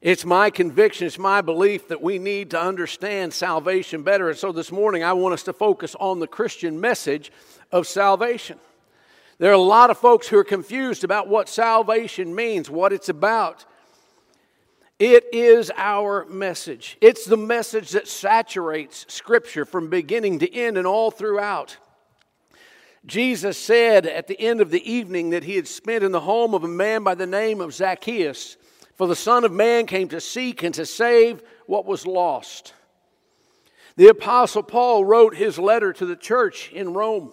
It's my conviction, it's my belief that we need to understand salvation better. And so this morning, I want us to focus on the Christian message of salvation. There are a lot of folks who are confused about what salvation means, what it's about. It is our message. It's the message that saturates Scripture from beginning to end and all throughout. Jesus said at the end of the evening that he had spent in the home of a man by the name of Zacchaeus. For the Son of Man came to seek and to save what was lost. The Apostle Paul wrote his letter to the church in Rome.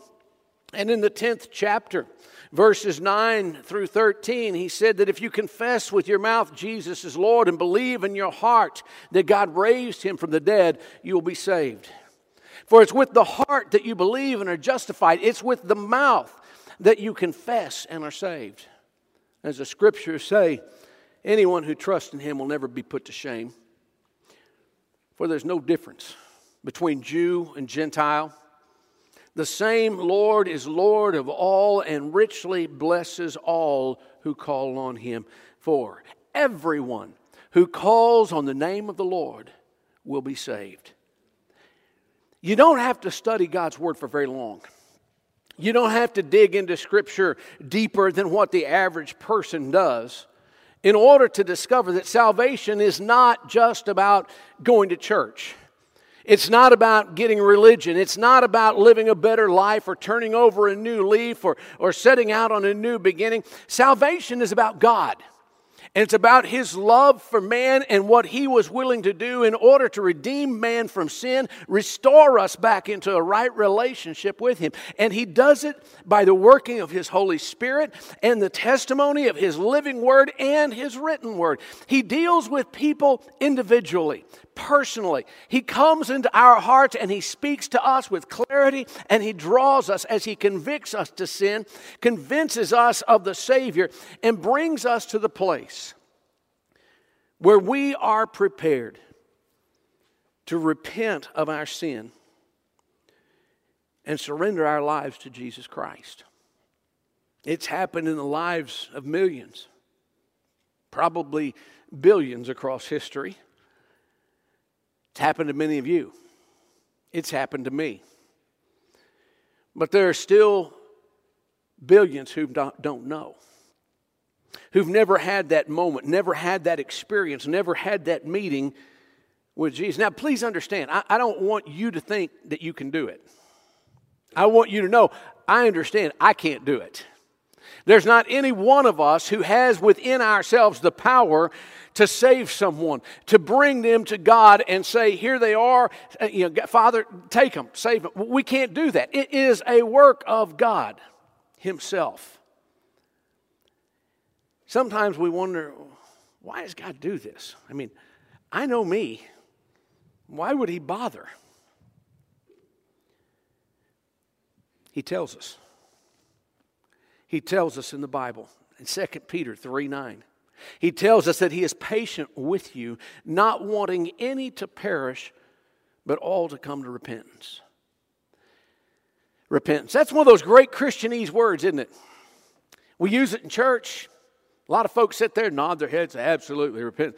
And in the 10th chapter, verses 9 through 13, he said that if you confess with your mouth Jesus is Lord and believe in your heart that God raised him from the dead, you will be saved. For it's with the heart that you believe and are justified, it's with the mouth that you confess and are saved. As the scriptures say, Anyone who trusts in him will never be put to shame. For there's no difference between Jew and Gentile. The same Lord is Lord of all and richly blesses all who call on him. For everyone who calls on the name of the Lord will be saved. You don't have to study God's word for very long. You don't have to dig into Scripture deeper than what the average person does in order to discover that salvation is not just about going to church. It's not about getting religion. It's not about living a better life or turning over a new leaf or, or setting out on a new beginning. Salvation is about God. And it's about his love for man and what he was willing to do in order to redeem man from sin, restore us back into a right relationship with him. And he does it by the working of his Holy Spirit and the testimony of his living word and his written word. He deals with people individually, personally. He comes into our hearts and he speaks to us with clarity and he draws us as he convicts us to sin, convinces us of the Savior, and brings us to the place where we are prepared to repent of our sin and surrender our lives to Jesus Christ. It's happened in the lives of millions, probably billions across history. It's happened to many of you. It's happened to me. But there are still billions who don't know, who've never had that moment, never had that experience, never had that meeting with Jesus. Now, please understand, I, I don't want you to think that you can do it. I want you to know I understand I can't do it. There's not any one of us who has within ourselves the power to save someone, to bring them to God and say, Here they are, uh, you know, Father, take them, save them. We can't do that. It is a work of God Himself. Sometimes we wonder, why does God do this? I mean, I know me. Why would He bother? He tells us. He tells us in the Bible in 2 Peter 3 9. He tells us that He is patient with you, not wanting any to perish, but all to come to repentance. Repentance. That's one of those great Christianese words, isn't it? We use it in church. A lot of folks sit there, nod their heads, absolutely repent.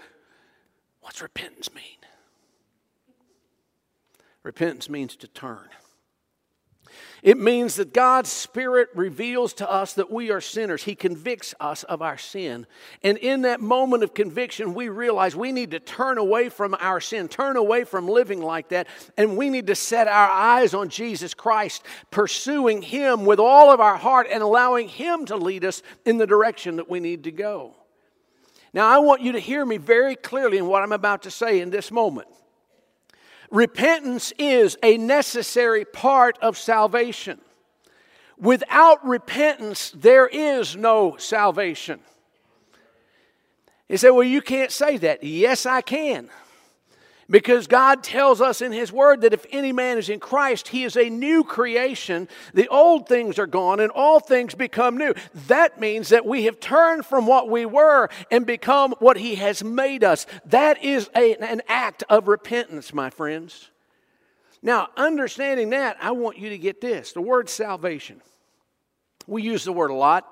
What's repentance mean? Repentance means to turn. It means that God's Spirit reveals to us that we are sinners. He convicts us of our sin. And in that moment of conviction, we realize we need to turn away from our sin, turn away from living like that, and we need to set our eyes on Jesus Christ, pursuing Him with all of our heart and allowing Him to lead us in the direction that we need to go. Now, I want you to hear me very clearly in what I'm about to say in this moment. Repentance is a necessary part of salvation. Without repentance, there is no salvation. You say, Well, you can't say that. Yes, I can. Because God tells us in His Word that if any man is in Christ, he is a new creation. The old things are gone and all things become new. That means that we have turned from what we were and become what He has made us. That is a, an act of repentance, my friends. Now, understanding that, I want you to get this the word salvation. We use the word a lot.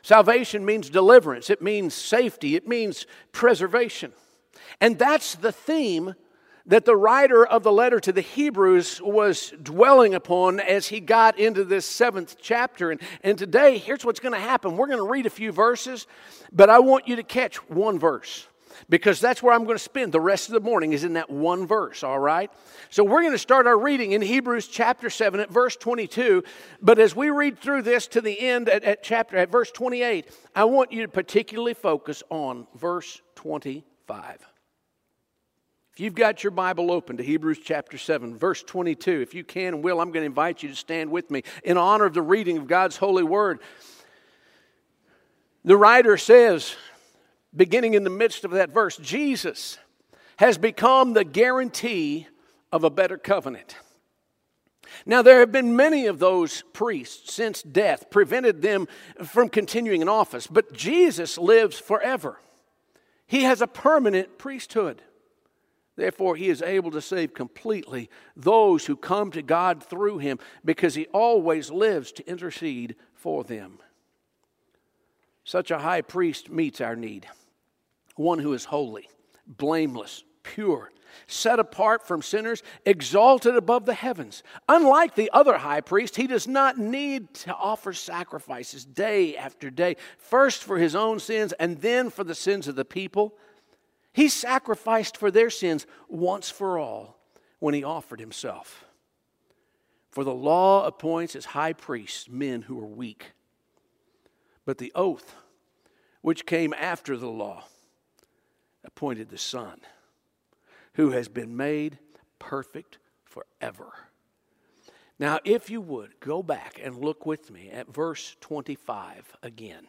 Salvation means deliverance, it means safety, it means preservation. And that's the theme that the writer of the letter to the Hebrews was dwelling upon as he got into this seventh chapter. And, and today, here's what's going to happen. We're going to read a few verses, but I want you to catch one verse because that's where I'm going to spend the rest of the morning is in that one verse, all right? So we're going to start our reading in Hebrews chapter 7 at verse 22. But as we read through this to the end at, at chapter at verse 28, I want you to particularly focus on verse 25. If you've got your Bible open to Hebrews chapter 7, verse 22, if you can and will, I'm going to invite you to stand with me in honor of the reading of God's holy word. The writer says, beginning in the midst of that verse, Jesus has become the guarantee of a better covenant. Now, there have been many of those priests since death prevented them from continuing in office, but Jesus lives forever. He has a permanent priesthood. Therefore, he is able to save completely those who come to God through him because he always lives to intercede for them. Such a high priest meets our need one who is holy, blameless, pure, set apart from sinners, exalted above the heavens. Unlike the other high priest, he does not need to offer sacrifices day after day, first for his own sins and then for the sins of the people. He sacrificed for their sins once for all when he offered himself. For the law appoints as high priests men who are weak. But the oath, which came after the law, appointed the Son, who has been made perfect forever. Now, if you would, go back and look with me at verse 25 again.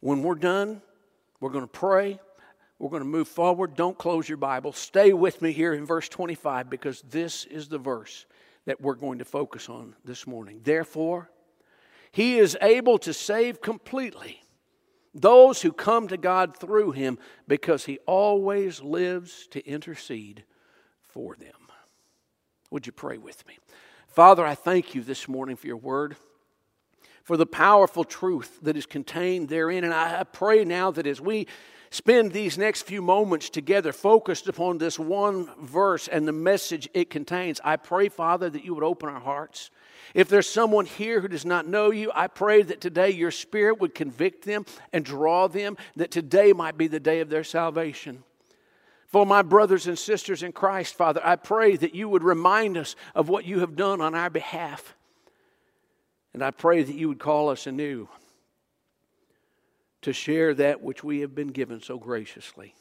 When we're done, we're going to pray. We're going to move forward. Don't close your Bible. Stay with me here in verse 25 because this is the verse that we're going to focus on this morning. Therefore, he is able to save completely those who come to God through him because he always lives to intercede for them. Would you pray with me? Father, I thank you this morning for your word, for the powerful truth that is contained therein. And I pray now that as we spend these next few moments together focused upon this one verse and the message it contains. I pray, Father, that you would open our hearts. If there's someone here who does not know you, I pray that today your Spirit would convict them and draw them, that today might be the day of their salvation. For my brothers and sisters in Christ, Father, I pray that you would remind us of what you have done on our behalf. And I pray that you would call us anew to share that which we have been given so graciously,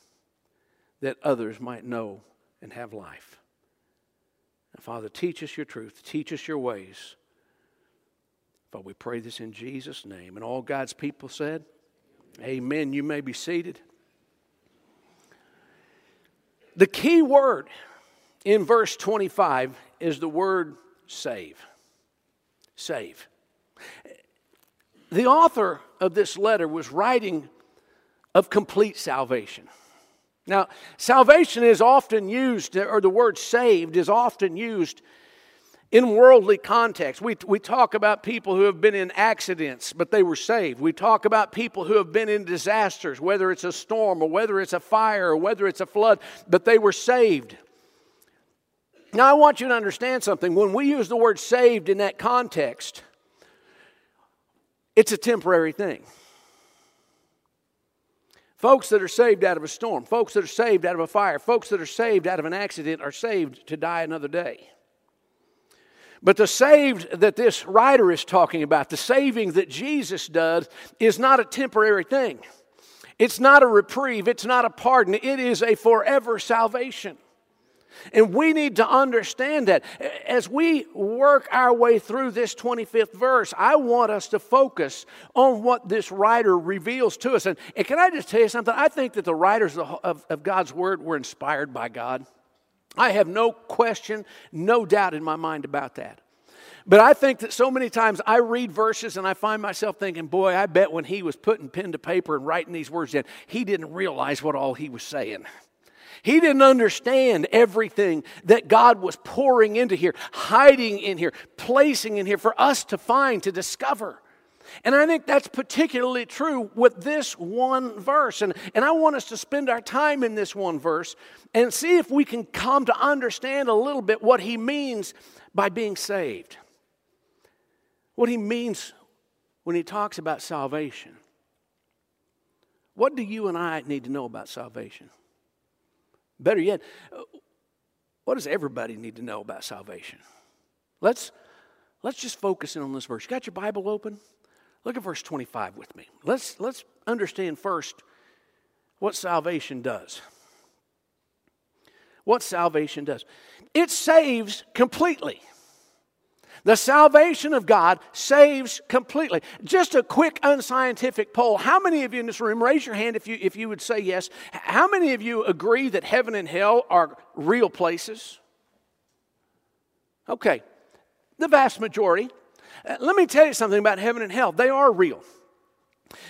that others might know and have life. And Father, teach us your truth, teach us your ways. Father, we pray this in Jesus' name. And all God's people said, Amen. You may be seated. The key word in verse 25 is the word save. Save. The author of this letter was writing of complete salvation. Now, salvation is often used, or the word saved is often used in worldly context. We, we talk about people who have been in accidents, but they were saved. We talk about people who have been in disasters, whether it's a storm or whether it's a fire or whether it's a flood, but they were saved. Now, I want you to understand something. When we use the word saved in that context, it's a temporary thing. Folks that are saved out of a storm, folks that are saved out of a fire, folks that are saved out of an accident are saved to die another day. But the saved that this writer is talking about, the saving that Jesus does, is not a temporary thing. It's not a reprieve, it's not a pardon, it is a forever salvation. And we need to understand that. As we work our way through this 25th verse, I want us to focus on what this writer reveals to us. And, and can I just tell you something? I think that the writers of, of, God's Word were inspired by God. I have no question, no doubt in my mind about that. But I think that so many times I read verses and I find myself thinking, boy, I bet when he was putting pen to paper and writing these words down, he didn't realize what all he was saying. He didn't understand everything that God was pouring into here, hiding in here, placing in here for us to find, to discover. And I think that's particularly true with this one verse. And, and I want us to spend our time in this one verse and see if we can come to understand a little bit what he means by being saved. What he means when he talks about salvation. What do you and I need to know about salvation? Better yet, uh, what does everybody need to know about salvation? Let's, let's just focus in on this verse. You got your Bible open? Look at verse 25 with me. Let's, let's understand first what salvation does. What salvation does. It saves completely. The salvation of God saves completely. Just a quick unscientific poll. How many of you in this room, raise your hand if you, if you would say yes. How many of you agree that heaven and hell are real places? Okay, the vast majority. Uh, let me tell you something about heaven and hell. They are real.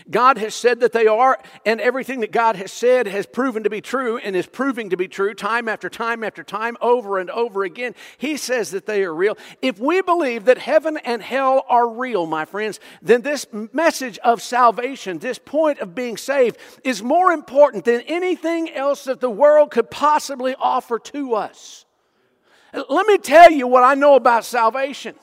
God has said that they are, and everything that God has said has proven to be true and is proving to be true time after time after time, over and over again. He says that they are real. If we believe that heaven and hell are real, my friends, then this message of salvation, this point of being saved, is more important than anything else that the world could possibly offer to us. Let me tell you what I know about salvation.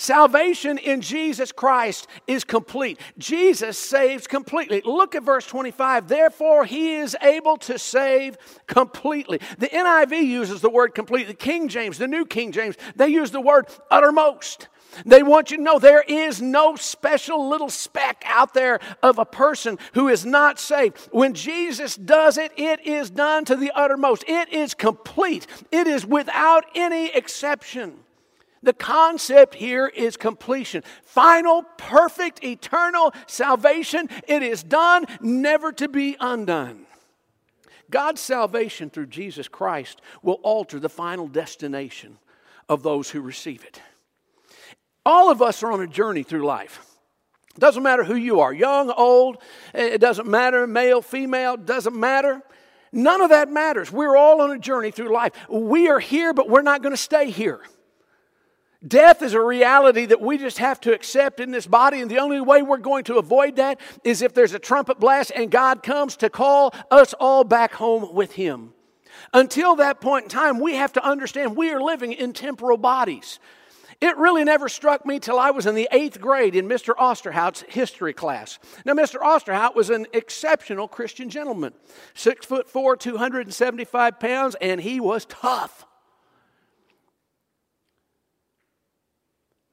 Salvation in Jesus Christ is complete. Jesus saves completely. Look at verse 25. Therefore, he is able to save completely. The NIV uses the word complete. The King James, the New King James, they use the word uttermost. They want you to know there is no special little speck out there of a person who is not saved. When Jesus does it, it is done to the uttermost. It is complete, it is without any exception. The concept here is completion. Final, perfect, eternal salvation. It is done, never to be undone. God's salvation through Jesus Christ will alter the final destination of those who receive it. All of us are on a journey through life. It doesn't matter who you are, young, old, it doesn't matter, male, female, doesn't matter. None of that matters. We're all on a journey through life. We are here, but we're not going to stay here. Death is a reality that we just have to accept in this body, and the only way we're going to avoid that is if there's a trumpet blast and God comes to call us all back home with Him. Until that point in time, we have to understand we are living in temporal bodies. It really never struck me till I was in the eighth grade in Mr. Osterhout's history class. Now, Mr. Osterhout was an exceptional Christian gentleman, six foot four, 275 pounds, and he was tough.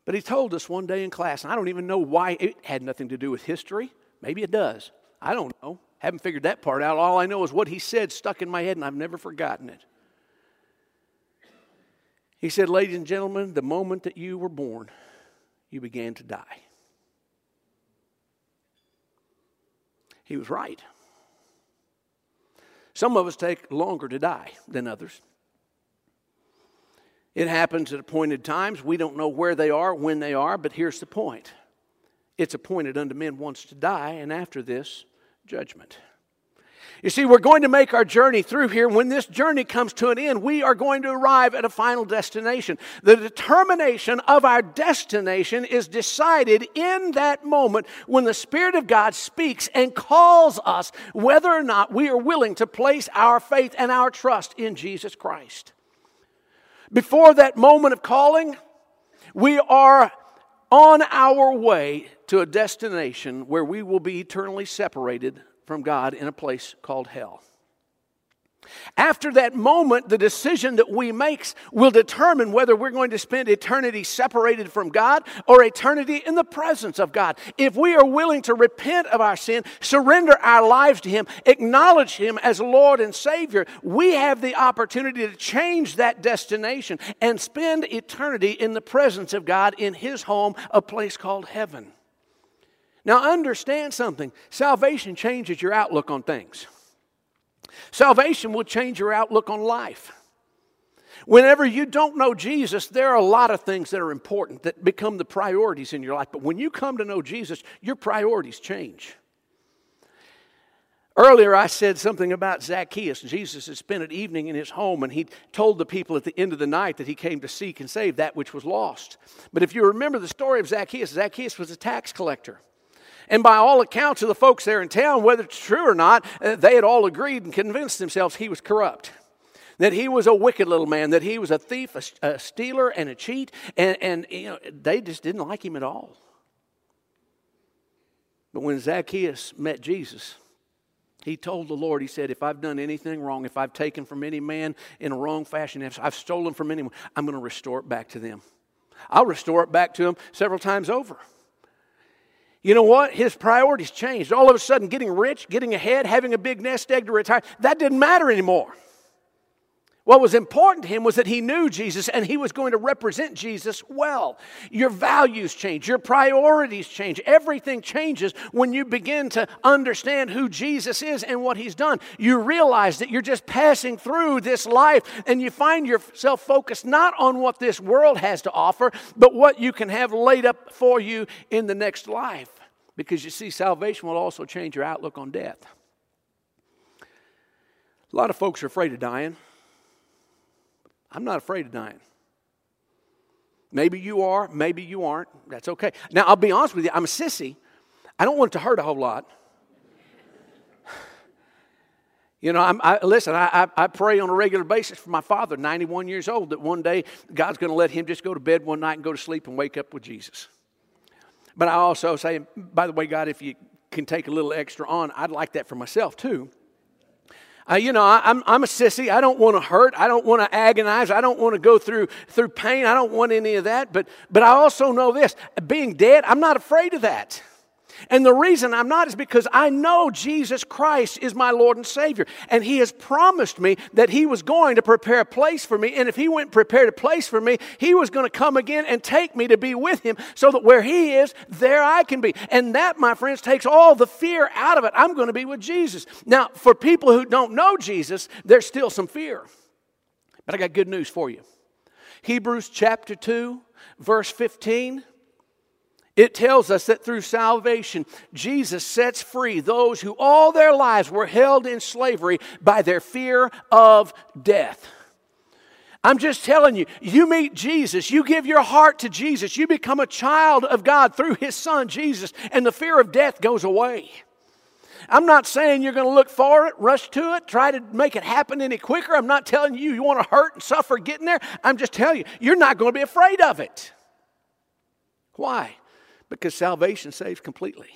But he told us one day in class, and I don't even know why it had nothing to do with history. Maybe it does. I don't know. Haven't figured that part out. All I know is what he said stuck in my head, and I've never forgotten it. He said, Ladies and gentlemen, the moment that you were born, you began to die. He was right. Some of us take longer to die than others. It happens at appointed times. We don't know where they are, when they are, but here's the point it's appointed unto men once to die, and after this, judgment. You see, we're going to make our journey through here. When this journey comes to an end, we are going to arrive at a final destination. The determination of our destination is decided in that moment when the Spirit of God speaks and calls us whether or not we are willing to place our faith and our trust in Jesus Christ. Before that moment of calling, we are on our way to a destination where we will be eternally separated from God in a place called hell. After that moment, the decision that we make will determine whether we're going to spend eternity separated from God or eternity in the presence of God. If we are willing to repent of our sin, surrender our lives to Him, acknowledge Him as Lord and Savior, we have the opportunity to change that destination and spend eternity in the presence of God in His home, a place called heaven. Now, understand something salvation changes your outlook on things. Salvation will change your outlook on life. Whenever you don't know Jesus, there are a lot of things that are important that become the priorities in your life. But when you come to know Jesus, your priorities change. Earlier, I said something about Zacchaeus. Jesus had spent an evening in his home, and he told the people at the end of the night that he came to seek and save that which was lost. But if you remember the story of Zacchaeus, Zacchaeus was a tax collector. And by all accounts of the folks there in town, whether it's true or not, uh, they had all agreed and convinced themselves he was corrupt. That he was a wicked little man, that he was a thief, a, a stealer, and a cheat, and, and you know, they just didn't like him at all. But when Zacchaeus met Jesus, he told the Lord, he said, if I've done anything wrong, if I've taken from any man in a wrong fashion, if I've stolen from anyone, I'm going to restore it back to them. I'll restore it back to them several times over. You know what? His priorities changed. All of a sudden, getting rich, getting ahead, having a big nest egg to retire, that didn't matter anymore. What was important to him was that he knew Jesus and he was going to represent Jesus well. Your values change, your priorities change. Everything changes when you begin to understand who Jesus is and what he's done. You realize that you're just passing through this life and you find yourself focused not on what this world has to offer, but what you can have laid up for you in the next life. Because you see, salvation will also change your outlook on death. A lot of folks are afraid of dying. I'm not afraid of dying. Maybe you are, maybe you aren't. That's okay. Now, I'll be honest with you, I'm a sissy. I don't want it to hurt a whole lot. You know, I'm, I, listen, I, I, pray on a regular basis for my father, 91 years old, that one day God's going to let him just go to bed one night and go to sleep and wake up with Jesus. But I also say, by the way, God, if you can take a little extra on, I'd like that for myself too. Uh, you know, I, am I'm, I'm a sissy. I don't want to hurt. I don't want to agonize. I don't want to go through through pain. I don't want any of that. But but I also know this: being dead, I'm not afraid of that. And the reason I'm not is because I know Jesus Christ is my Lord and Savior. And He has promised me that He was going to prepare a place for me. And if He went and prepared a place for me, He was going to come again and take me to be with Him so that where He is, there I can be. And that, my friends, takes all the fear out of it. I'm going to be with Jesus. Now, for people who don't know Jesus, there's still some fear. But I got good news for you. Hebrews chapter 2, verse 15 it tells us that through salvation, Jesus sets free those who all their lives were held in slavery by their fear of death. I'm just telling you, you meet Jesus, you give your heart to Jesus, you become a child of God through His Son, Jesus, and the fear of death goes away. I'm not saying you're going to look for it, rush to it, try to make it happen any quicker. I'm not telling you you want to hurt and suffer getting there. I'm just telling you, you're not going to be afraid of it. Why? Because salvation saves completely.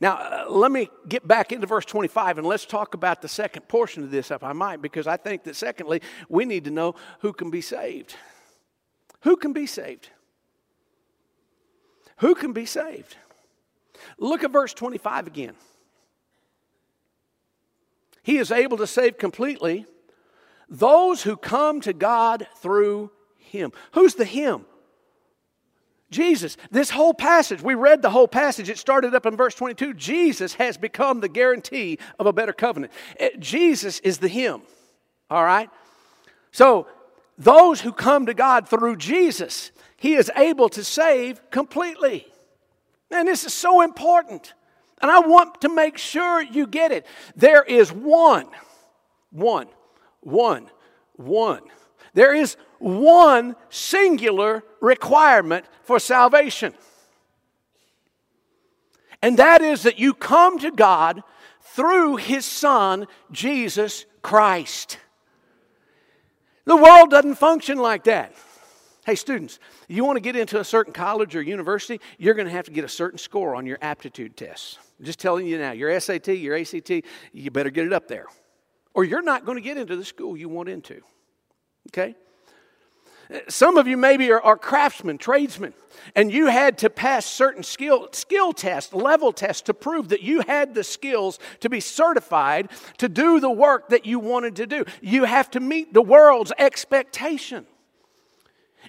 Now, uh, let me get back into verse 25 and let's talk about the second portion of this, if I might, because I think that secondly, we need to know who can be saved. Who can be saved? Who can be saved? Look at verse 25 again. He is able to save completely those who come to God through Him. Who's the Him? Jesus, this whole passage, we read the whole passage. It started up in verse 22. Jesus has become the guarantee of a better covenant. Eh, Jesus is the Him. All right? So, those who come to God through Jesus, He is able to save completely. And this is so important. And I want to make sure you get it. There is one, one, one, one. There is one singular requirement for salvation. And that is that you come to God through His Son, Jesus Christ. The world doesn't function like that. Hey, students, you want to get into a certain college or university, you're going to have to get a certain score on your aptitude tests. I'm just telling you now, your SAT, your ACT, you better get it up there. Or you're not going to get into the school you want into. Okay? Some of you maybe are, are, craftsmen, tradesmen, and you had to pass certain skill, skill tests, level tests to prove that you had the skills to be certified to do the work that you wanted to do. You have to meet the world's expectation.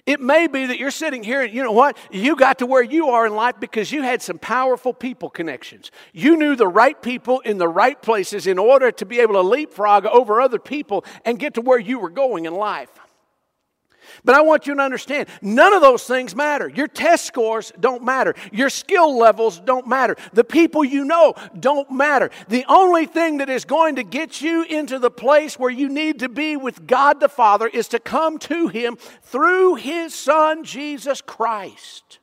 It may be that you're sitting here and you know what? You got to where you are in life because you had some powerful people connections. You knew the right people in the right places in order to be able to leapfrog over other people and get to where you were going in life. But I want you to understand none of those things matter. Your test scores don't matter. Your skill levels don't matter. The people you know don't matter. The only thing that is going to get you into the place where you need to be with God the Father is to come to Him through His Son, Jesus Christ.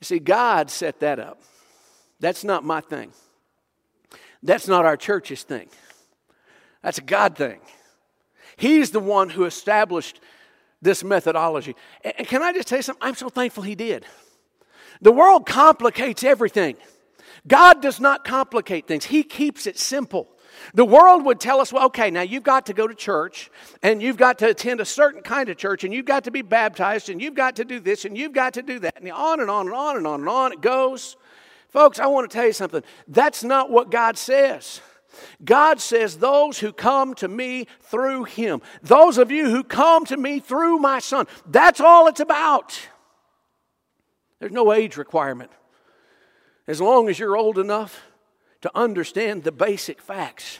You see, God set that up. That's not my thing. That's not our church's thing. That's a God thing. He's the one who established this methodology. And can I just tell you something? I'm so thankful He did. The world complicates everything. God does not complicate things, He keeps it simple. The world would tell us, well, okay, now you've got to go to church and you've got to attend a certain kind of church and you've got to be baptized and you've got to do this and you've got to do that. And on and on and on and on and on it goes. Folks, I want to tell you something. That's not what God says. God says, Those who come to me through Him, those of you who come to me through my Son, that's all it's about. There's no age requirement. As long as you're old enough to understand the basic facts,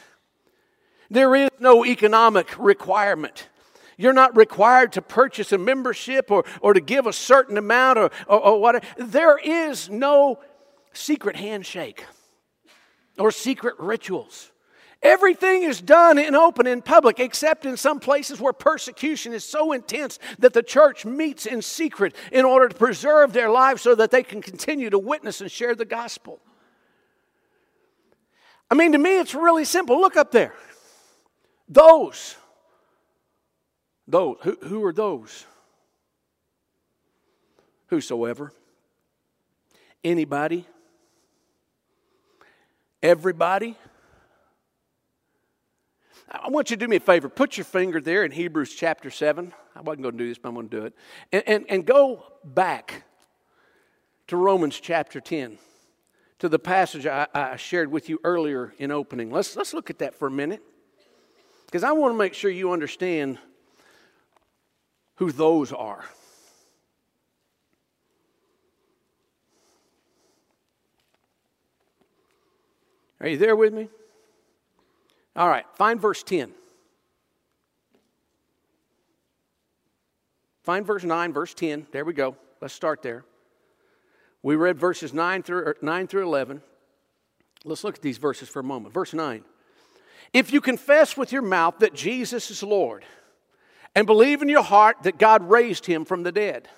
there is no economic requirement. You're not required to purchase a membership or, or to give a certain amount or, or, or whatever. There is no secret handshake or secret rituals. Everything is done in open in public, except in some places where persecution is so intense that the church meets in secret in order to preserve their lives so that they can continue to witness and share the gospel. I mean, to me, it's really simple. Look up there. Those. Those. Who, who are those? Whosoever. Anybody Everybody? I want you to do me a favor. Put your finger there in Hebrews chapter 7. I wasn't going to do this, but I'm going to do it. And, and, and go back to Romans chapter 10, to the passage I, I shared with you earlier in opening. Let's, let's look at that for a minute. Because I want to make sure you understand who those are. Are you there with me? All right, find verse 10. Find verse 9, verse 10. There we go. Let's start there. We read verses 9 through, er, 9 through 11. Let's look at these verses for a moment. Verse 9. If you confess with your mouth that Jesus is Lord and believe in your heart that God raised him from the dead,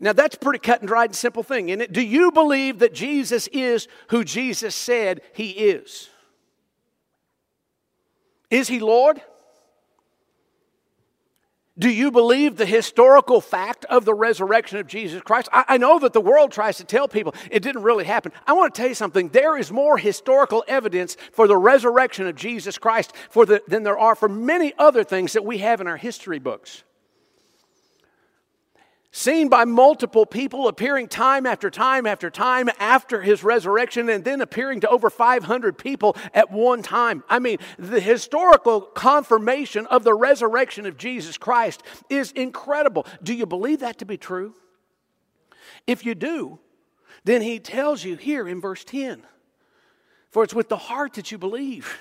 now, that's a pretty cut and dried and simple thing, isn't it? Do you believe that Jesus is who Jesus said he is? Is he Lord? Do you believe the historical fact of the resurrection of Jesus Christ? I, I, know that the world tries to tell people it didn't really happen. I want to tell you something. There is more historical evidence for the resurrection of Jesus Christ for the, than there are for many other things that we have in our history books seen by multiple people, appearing time after time after time after his resurrection, and then appearing to over 500 people at one time. I mean, the historical confirmation of the resurrection of Jesus Christ is incredible. Do you believe that to be true? If you do, then he tells you here in verse 10 For it's with the heart that you believe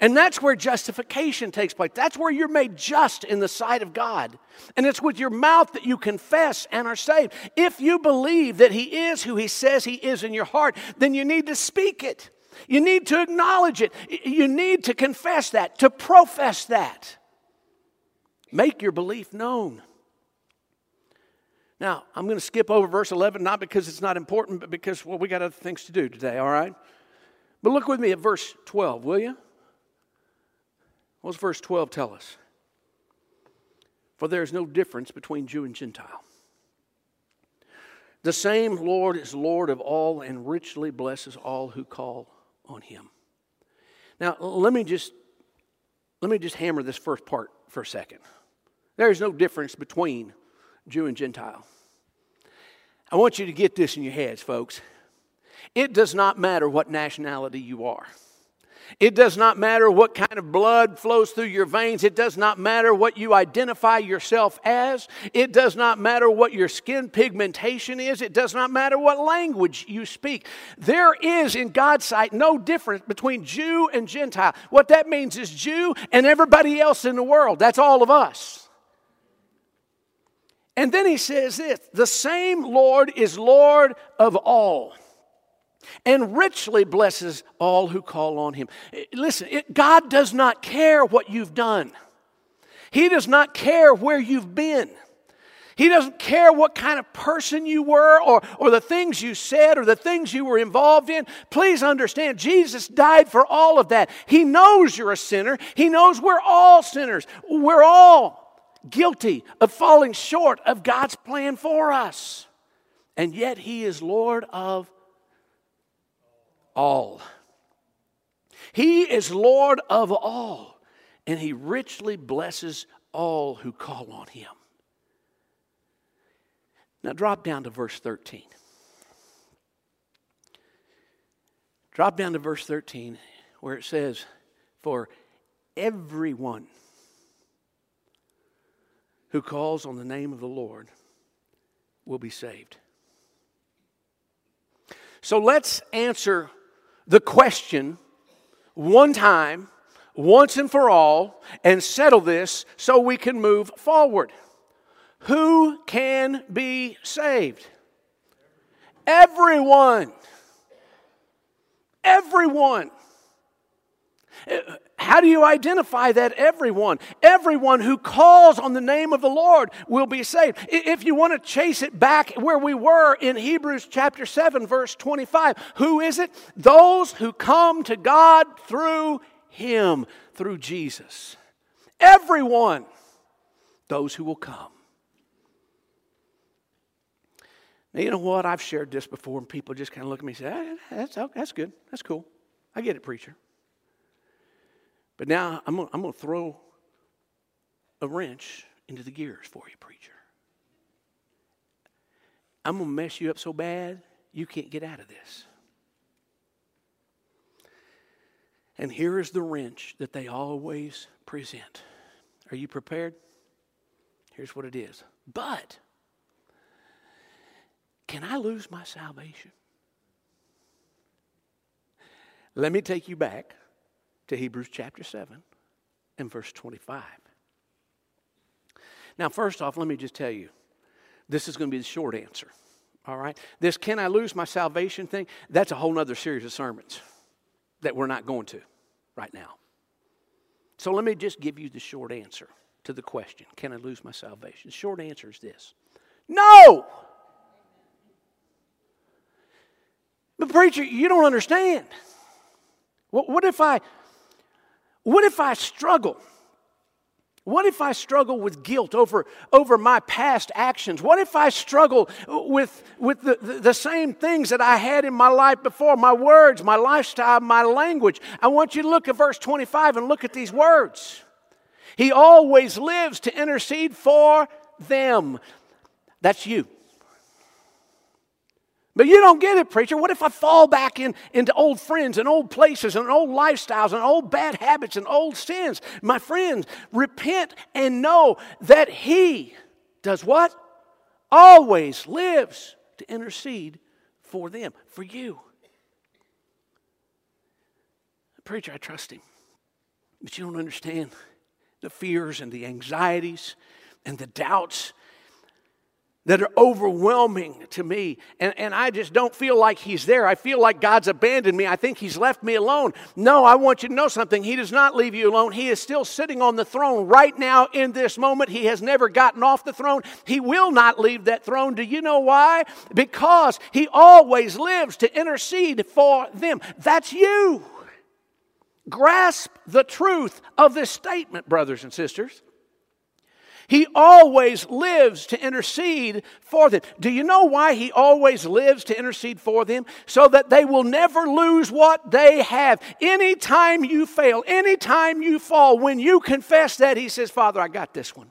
and that's where justification takes place. That's where you're made just in the sight of God. And it's with your mouth that you confess and are saved. If you believe that He is who He says He is in your heart, then you need to speak it. You need to acknowledge it. You need to confess that, to profess that. Make your belief known. Now, I'm going to skip over verse 11, not because it's not important, but because, well, we got other things to do today, all right? But look with me at verse 12, will you? What does verse 12 tell us? For there is no difference between Jew and Gentile. The same Lord is Lord of all and richly blesses all who call on him. Now, let me just let me just hammer this first part for a second. There is no difference between Jew and Gentile. I want you to get this in your heads, folks. It does not matter what nationality you are. It does not matter what kind of blood flows through your veins. It does not matter what you identify yourself as. It does not matter what your skin pigmentation is. It does not matter what language you speak. There is, in God's sight, no difference between Jew and Gentile. What that means is Jew and everybody else in the world. That's all of us. And then he says this the same Lord is Lord of all and richly blesses all who call on him. Eh, listen, it, God does not care what you've done, He does not care where you've been. He doesn't care what kind of person you were or, or the things you said or the things you were involved in. Please understand, Jesus died for all of that. He knows you're a sinner. He knows we're all sinners. We're all guilty of falling short of God's plan for us. And yet, He is Lord of all. He is Lord of all, and He richly blesses all who call on Him. Now, drop down to verse 13. Drop down to verse 13 where it says, For everyone who calls on the name of the Lord will be saved. So let's answer the question one time, once and for all, and settle this so we can move forward. Who can be saved? Everyone. Everyone. How do you identify that everyone? Everyone who calls on the name of the Lord will be saved. If you want to chase it back where we were in Hebrews chapter 7, verse 25, who is it? Those who come to God through Him, through Jesus. Everyone, those who will come. Now, you know what? I've shared this before, and people just kind of look at me and say, ah, that's, that's good. That's cool. I get it, preacher. But now I'm going, to throw a wrench into the gears for you, preacher. I'm going to mess you up so bad, you can't get out of this. And here is the wrench that they always present. Are you prepared? Here's what it is. But can I lose my salvation? Let me take you back to Hebrews chapter 7 and verse 25. Now, first off, let me just tell you this is going to be the short answer. All right? This can I lose my salvation thing, that's a whole other series of sermons that we're not going to right now. So let me just give you the short answer to the question Can I lose my salvation? The short answer is this No! But, preacher, you don't understand. What, what if I. What if I struggle? What if I struggle with guilt over, over my past actions? What if I struggle with, with the, the, the, same things that I had in my life before my words, my lifestyle, my language? I want you to look at verse 25 and look at these words. He always lives to intercede for them. That's you. But you don't get it, preacher. What if I fall back in, into old friends and old places and old lifestyles and old bad habits and old sins? My friends, repent and know that He does what? Always lives to intercede for them, for you. Preacher, I trust Him. But you don't understand the fears and the anxieties and the doubts that are overwhelming to me. And, and I just don't feel like He's there. I feel like God's abandoned me. I think He's left me alone. No, I want you to know something. He does not leave you alone. He is still sitting on the throne right now in this moment. He has never gotten off the throne. He will not leave that throne. Do you know why? Because He always lives to intercede for them. That's you. Grasp the truth of this statement, brothers and sisters. He always lives to intercede for them. Do you know why He always lives to intercede for them? So that they will never lose what they have. Anytime you fail, anytime you fall, when you confess that, He says, Father, I got this one.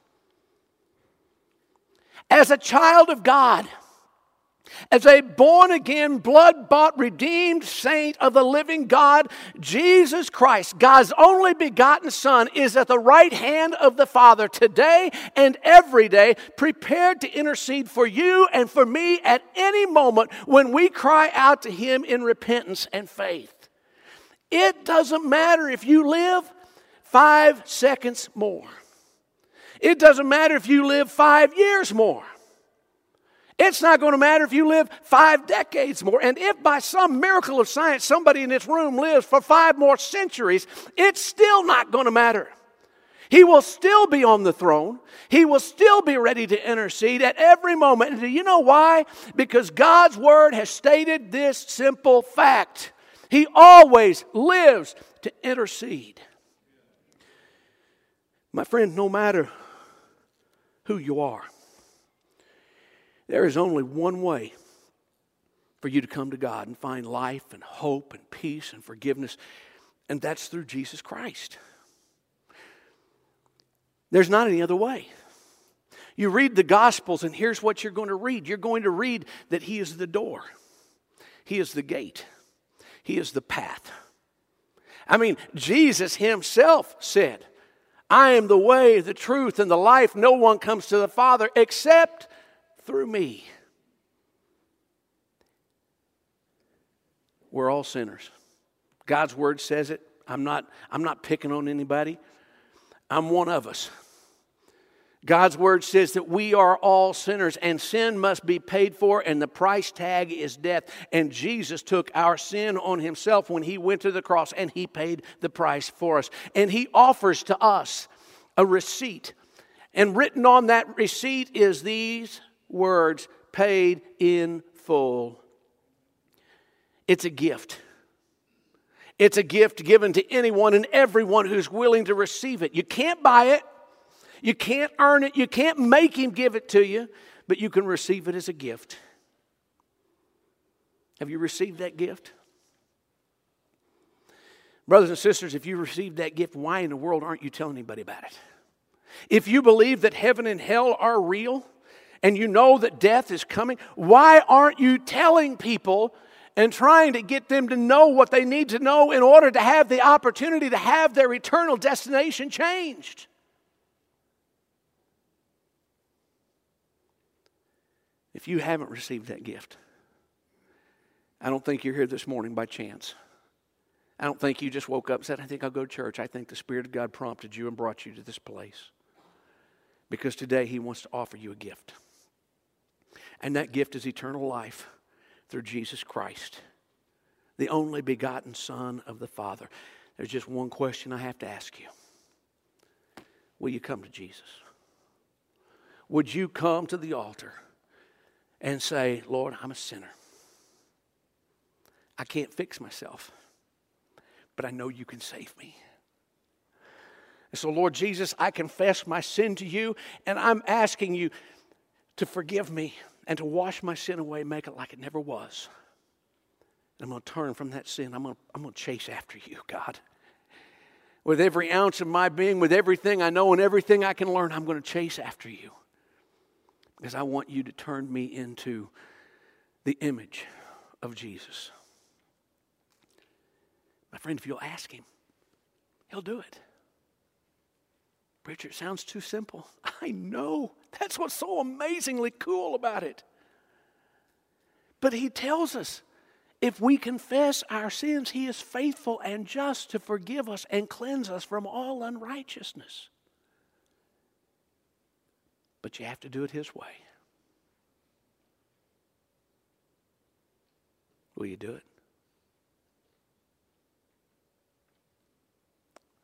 As a child of God, as a born again, blood bought, redeemed saint of the living God, Jesus Christ, God's only begotten Son, is at the right hand of the Father today and every day, prepared to intercede for you and for me at any moment when we cry out to Him in repentance and faith. It doesn't matter if you live five seconds more, it doesn't matter if you live five years more. It's not going to matter if you live five decades more. And if by some miracle of science somebody in this room lives for five more centuries, it's still not going to matter. He will still be on the throne. He will still be ready to intercede at every moment. And do you know why? Because God's word has stated this simple fact He always lives to intercede. My friend, no matter who you are, there is only one way for you to come to God and find life and hope and peace and forgiveness, and that's through Jesus Christ. There's not any other way. You read the Gospels, and here's what you're going to read you're going to read that He is the door, He is the gate, He is the path. I mean, Jesus Himself said, I am the way, the truth, and the life. No one comes to the Father except through me. We're all sinners. God's word says it. I'm not, I'm not picking on anybody. I'm one of us. God's word says that we are all sinners and sin must be paid for, and the price tag is death. And Jesus took our sin on himself when he went to the cross and he paid the price for us. And he offers to us a receipt. And written on that receipt is these words paid in full. It's a gift. It's a gift given to anyone and everyone who's willing to receive it. You can't buy it. You can't earn it, you can't make Him give it to you, but you can receive it as a gift. Have you received that gift? Brothers and sisters, if you received that gift, why in the world aren't you telling anybody about it? If you believe that heaven and hell are real and you know that death is coming, why aren't you telling people and trying to get them to know what they need to know in order to have the opportunity to have their eternal destination changed? If you haven't received that gift, I don't think you're here this morning by chance. I don't think you just woke up and said, I think I'll go to church. I think the Spirit of God prompted you and brought you to this place. Because today He wants to offer you a gift. And that gift is eternal life through Jesus Christ, the only begotten Son of the Father. There's just one question I have to ask you Will you come to Jesus? Would you come to the altar? and say, Lord, I'm a sinner. I can't fix myself, but I know you can save me. And so, Lord Jesus, I confess my sin to you, and I'm asking you to forgive me and to wash my sin away, make it like it never was. And I'm going to turn from that sin. I'm going to, I'm going to chase after you, God. With every ounce of my being, with everything I know and everything I can learn, I'm going to chase after you because I want you to turn me into the image of Jesus. My friend, if you'll ask him, he'll do it. Preacher, it sounds too simple. I know. That's what's so amazingly cool about it. But he tells us if we confess our sins, he is faithful and just to forgive us and cleanse us from all unrighteousness. But you have to do it His way. Will you do it?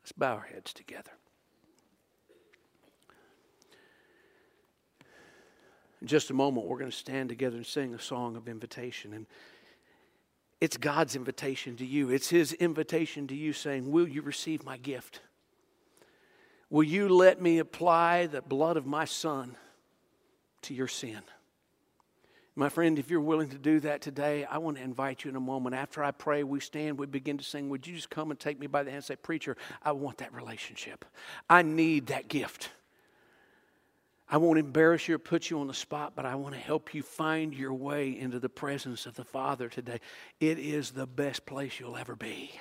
Let's bow our heads together. In just a moment, we're going to stand together and sing a song of invitation. And it's God's invitation to you. It's His invitation to you saying, Will you receive my gift? Will you let me apply the blood of my son to your sin? My friend, if you're willing to do that today, I want to invite you in a moment. After I pray, we stand, we begin to sing. Would you just come and take me by the hand and say, Preacher, I want that relationship. I need that gift. I won't embarrass you or put you on the spot, but I want to help you find your way into the presence of the Father today. It is the best place you'll ever be.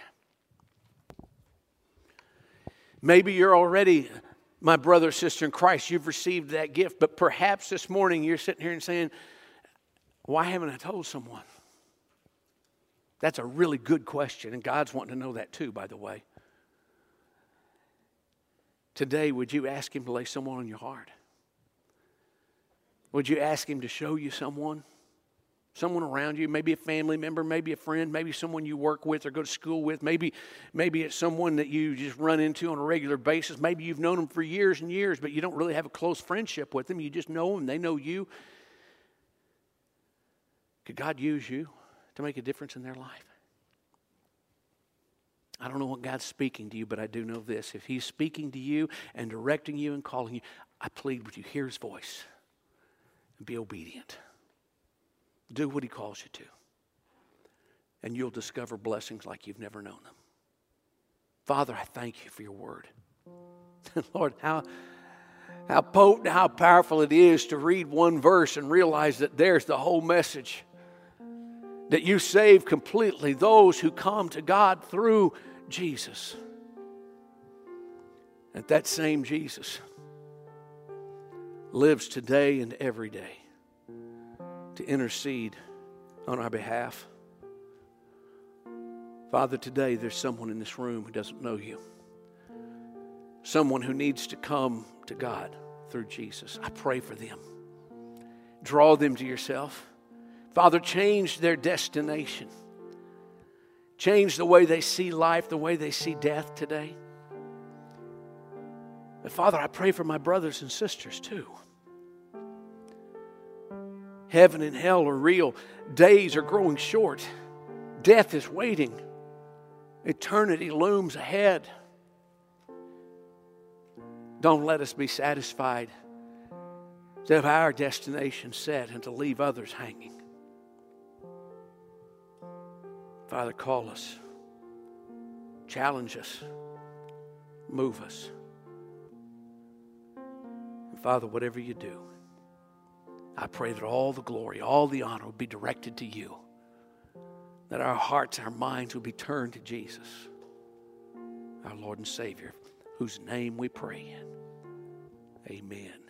Maybe you're already my brother, sister in Christ. You've received that gift, but perhaps this morning you're sitting here and saying, Why haven't I told someone? That's a really good question, and God's wanting to know that too, by the way. Today, would you ask Him to lay someone on your heart? Would you ask Him to show you someone? someone around you, maybe a family member, maybe a friend, maybe someone you work with or go to school with, maybe maybe it's someone that you just run into on a regular basis. Maybe you've known them for years and years, but you don't really have a close friendship with them. You just know them, they know you. Could God use you to make a difference in their life? I don't know what God's speaking to you, but I do know this. If He's speaking to you and directing you and calling you, I plead with you, hear His voice and be obedient. Do what He calls you to. And you'll discover blessings like you've never known them. Father, I thank you for your word. Lord, how, how potent, how powerful it is to read one verse and realize that there's the whole message. That you save completely those who come to God through Jesus. That that same Jesus lives today and every day to intercede on our behalf. Father, today there's someone in this room who doesn't know you, someone who needs to come to God through Jesus. I pray for them. Draw them to yourself. Father, change their destination. Change the way they see life, the way they see death today. But Father, I pray for my brothers and sisters too. Heaven and hell are real. Days are growing short. Death is waiting. Eternity looms ahead. Don't let us be satisfied to have our destination set and to leave others hanging. Father, call us, challenge us, move us. And Father, whatever you do, I pray that all the glory, all the honor will be directed to you. That our hearts, our minds will be turned to Jesus, our Lord and Savior, whose name we pray in. Amen.